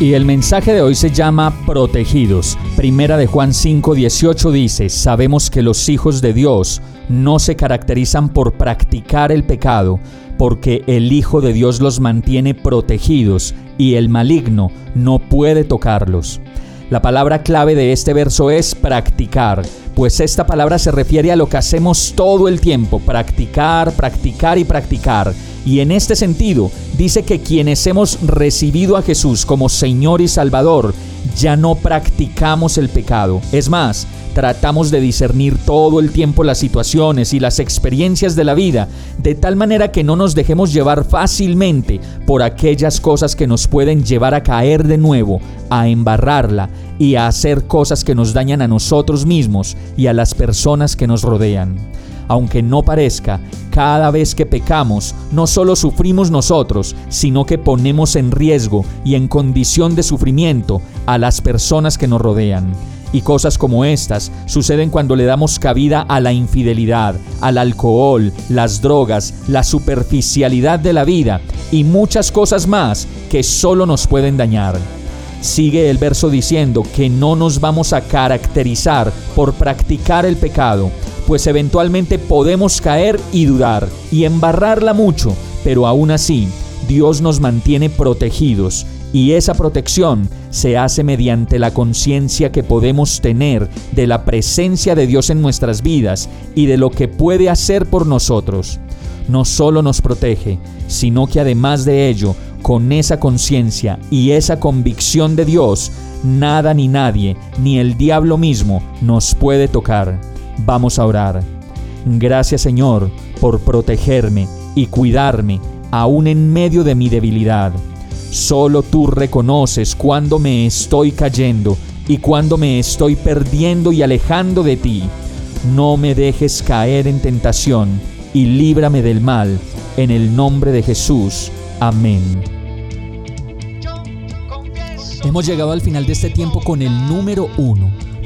Y el mensaje de hoy se llama Protegidos. Primera de Juan 5:18 dice, sabemos que los hijos de Dios no se caracterizan por practicar el pecado, porque el Hijo de Dios los mantiene protegidos y el maligno no puede tocarlos. La palabra clave de este verso es practicar, pues esta palabra se refiere a lo que hacemos todo el tiempo, practicar, practicar y practicar. Y en este sentido, dice que quienes hemos recibido a Jesús como Señor y Salvador, ya no practicamos el pecado. Es más, tratamos de discernir todo el tiempo las situaciones y las experiencias de la vida, de tal manera que no nos dejemos llevar fácilmente por aquellas cosas que nos pueden llevar a caer de nuevo, a embarrarla y a hacer cosas que nos dañan a nosotros mismos y a las personas que nos rodean. Aunque no parezca, cada vez que pecamos, no solo sufrimos nosotros, sino que ponemos en riesgo y en condición de sufrimiento a las personas que nos rodean. Y cosas como estas suceden cuando le damos cabida a la infidelidad, al alcohol, las drogas, la superficialidad de la vida y muchas cosas más que solo nos pueden dañar. Sigue el verso diciendo que no nos vamos a caracterizar por practicar el pecado, pues eventualmente podemos caer y dudar y embarrarla mucho, pero aún así Dios nos mantiene protegidos y esa protección se hace mediante la conciencia que podemos tener de la presencia de Dios en nuestras vidas y de lo que puede hacer por nosotros. No solo nos protege, sino que además de ello, con esa conciencia y esa convicción de Dios, nada ni nadie, ni el diablo mismo, nos puede tocar. Vamos a orar. Gracias Señor por protegerme y cuidarme aún en medio de mi debilidad. Solo tú reconoces cuando me estoy cayendo y cuando me estoy perdiendo y alejando de ti. No me dejes caer en tentación y líbrame del mal. En el nombre de Jesús. Amén. Hemos llegado al final de este tiempo con el número uno.